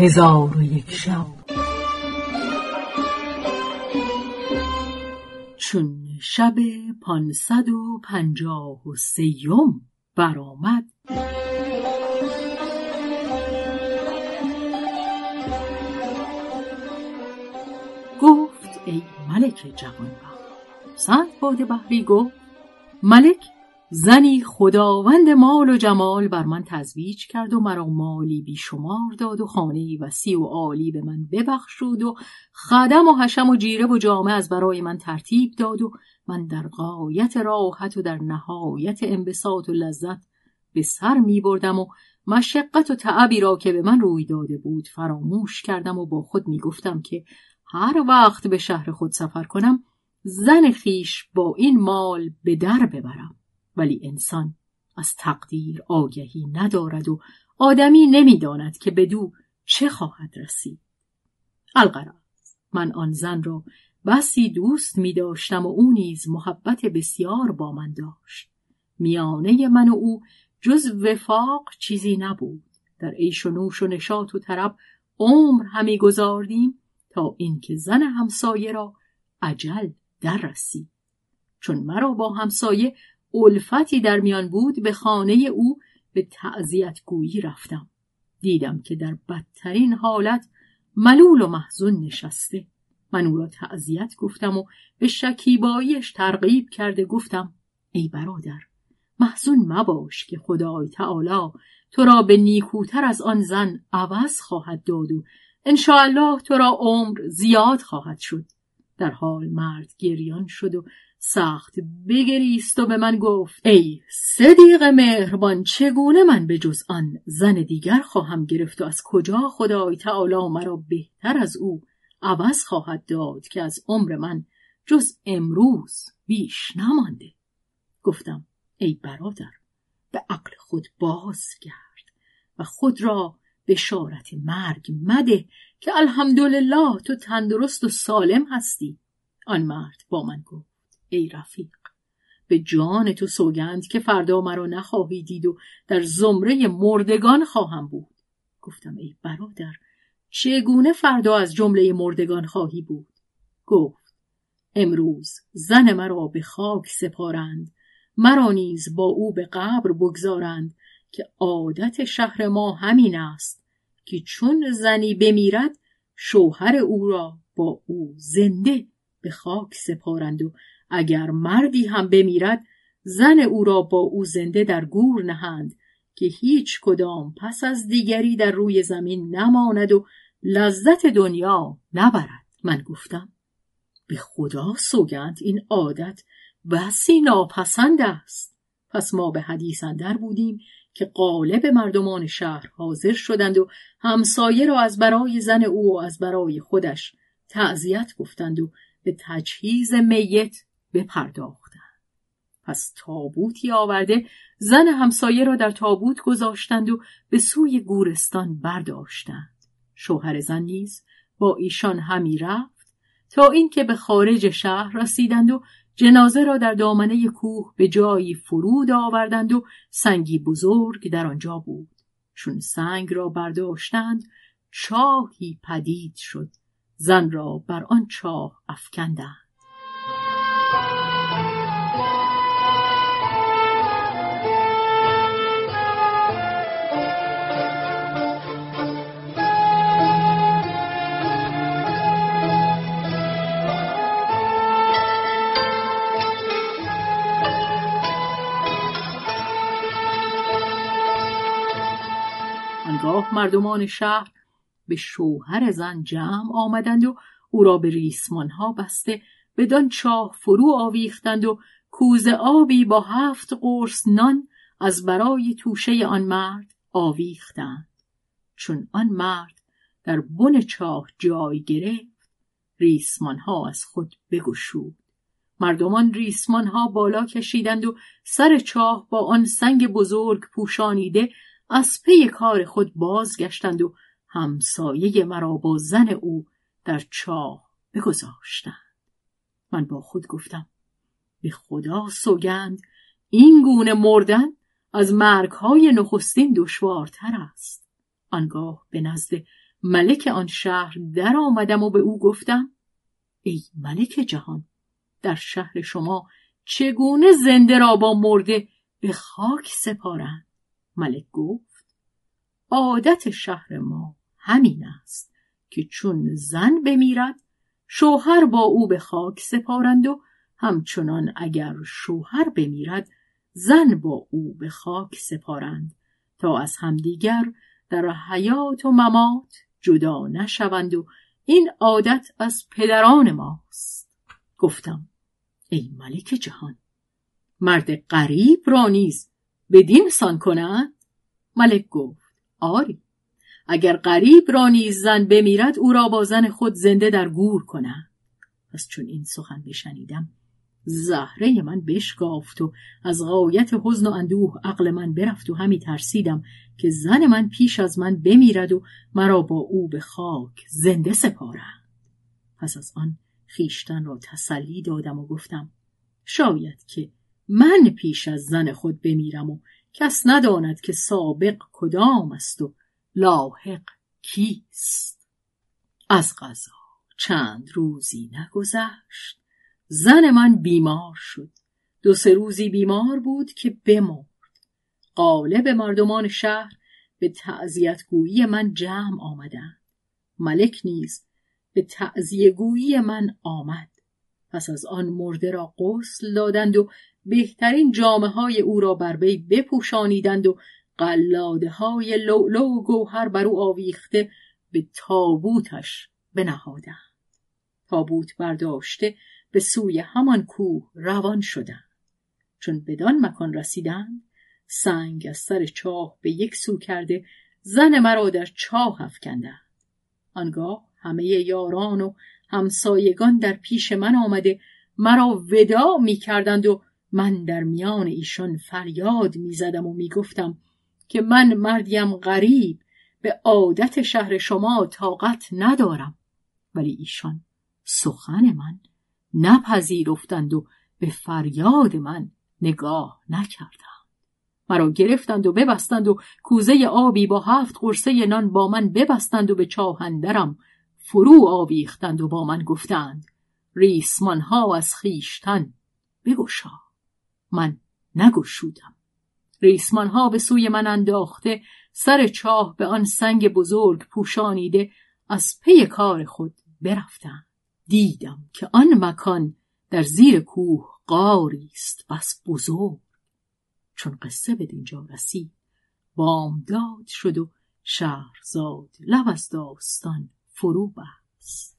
هزار و یک شب. چون شب پانصد و پنجاه و سیم برآمد. گفت ای ملک جوانبخت سعد باد بحری گفت ملک زنی خداوند مال و جمال بر من تزویج کرد و مرا مالی بیشمار داد و خانه وسیع و عالی به من ببخشود و خدم و حشم و جیره و جامعه از برای من ترتیب داد و من در غایت راحت و در نهایت انبساط و لذت به سر می بردم و مشقت و تعبی را که به من روی داده بود فراموش کردم و با خود می گفتم که هر وقت به شهر خود سفر کنم زن خیش با این مال به در ببرم. ولی انسان از تقدیر آگهی ندارد و آدمی نمی‌داند که بدو چه خواهد رسید. القرار من آن زن را بسی دوست می داشتم و او نیز محبت بسیار با من داشت. میانه من و او جز وفاق چیزی نبود. در عیش و نوش و نشاط و طرب عمر همی گذاردیم تا اینکه زن همسایه را عجل در رسید. چون مرا با همسایه الفتی در میان بود به خانه او به تعذیت گویی رفتم. دیدم که در بدترین حالت ملول و محزون نشسته. من او را تعذیت گفتم و به شکیباییش ترغیب کرده گفتم ای برادر محزون مباش که خدای تعالی تو را به نیکوتر از آن زن عوض خواهد داد و انشاءالله تو را عمر زیاد خواهد شد. در حال مرد گریان شد و سخت بگریست و به من گفت ای صدیق مهربان چگونه من به جز آن زن دیگر خواهم گرفت و از کجا خدای تعالی مرا بهتر از او عوض خواهد داد که از عمر من جز امروز بیش نمانده؟ گفتم ای برادر به عقل خود باز کرد و خود را بشارت مرگ مده که الحمدلله تو تندرست و سالم هستی. آن مرد با من گفت ای رفیق. به جان تو سوگند که فردا مرا نخواهی دید و در زمره مردگان خواهم بود. گفتم ای برادر چگونه فردا از جمله مردگان خواهی بود؟ گفت امروز زن مرا به خاک سپارند. مرا نیز با او به قبر بگذارند که عادت شهر ما همین است که چون زنی بمیرد شوهر او را با او زنده به خاک سپارند و اگر مردی هم بمیرد زن او را با او زنده در گور نهند که هیچ کدام پس از دیگری در روی زمین نماند و لذت دنیا نبرد. من گفتم به خدا سوگند این عادت بسی ناپسند است. پس ما به حدیث اندر بودیم که قالب مردمان شهر حاضر شدند و همسایه را از برای زن او و از برای خودش تعذیت گفتند و به تجهیز میت بپرداختند. پس تابوتی آورده زن همسایه را در تابوت گذاشتند و به سوی گورستان برداشتند. شوهر زن نیز با ایشان همی رفت تا اینکه به خارج شهر رسیدند و جنازه را در دامنه کوه به جایی فرود آوردند و سنگی بزرگ در آنجا بود. چون سنگ را برداشتند چاهی پدید شد. زن را بر آن چاه افکندند. مردمان شهر به شوهر زن جمع آمدند و او را به ریسمان ها بسته بدان چاه فرو آویختند و کوزه آبی با هفت قرص نان از برای توشه آن مرد آویختند. چون آن مرد در بن چاه جای گرفت ریسمان ها از خود بگشود. مردمان ریسمان ها بالا کشیدند و سر چاه با آن سنگ بزرگ پوشانیده از پی کار خود بازگشتند و همسایه مرا با زن او در چاه بگذاشتند. من با خود گفتم به خدا سوگند این گونه مردن از مرگهای نخستین دشوارتر است. آنگاه به نزد ملک آن شهر در آمدم و به او گفتم ای ملک جهان در شهر شما چگونه زنده را با مرده به خاک سپارند؟ ملک گفت عادت شهر ما همین است که چون زن بمیرد شوهر با او به خاک سپارند و همچنان اگر شوهر بمیرد زن با او به خاک سپارند تا از همدیگر در حیات و ممات جدا نشوند و این عادت از پدران ماست. گفتم ای ملک جهان مرد غریب را نیز بدین سان کند ملک گفت آری اگر غریب را نیز زن بمیرد او را با زن خود زنده در گور کند پس چون این سخن بشنیدم زهره من بشکافت و از غایت حزن و اندوه عقل من برفت و همی ترسیدم که زن من پیش از من بمیرد و مرا با او به خاک زنده سپارد پس از آن خیشتن را تسلی دادم و گفتم شاید که من پیش از زن خود بمیرم و کس نداند که سابق کدام است و لاحق کیست. از غذا چند روزی نگذشت. زن من بیمار شد. دو سه روزی بیمار بود که بمرد. قالب مردمان شهر به تعذیت گویی من جمع آمدند. ملک نیز به تعذیه گویی من آمد. پس از آن مرده را غسل دادند و بهترین جامعه های او را بر وی بپوشانیدند و قلاده های لولو و گوهر بر او آویخته به تابوتش بنهادند. تابوت برداشته به سوی همان کوه روان شدند. چون بدان مکان رسیدند سنگ از سر چاه به یک سو کرده زن مرا در چاه افکندند. آنگاه همه یاران و همسایگان در پیش من آمده مرا ودا می کردند و من در میان ایشان فریاد می زدم و می گفتم که من مردیم غریب به عادت شهر شما طاقت ندارم. ولی ایشان سخن من نپذیرفتند و به فریاد من نگاه نکردند. مرا گرفتند و ببستند و کوزه آبی با هفت قرصه نان با من ببستند و به چاهندرم فرو آویختند و با من گفتند ریسمان ها از خیشتن بگشا. من نگشودم. ریسمان ها به سوی من انداخته سر چاه به آن سنگ بزرگ پوشانیده از پی کار خود برفتند دیدم که آن مکان در زیر کوه قاری است بس بزرگ. چون قصه به دینجا رسید بامداد شد و شهرزاد لب از داستان فرو بست.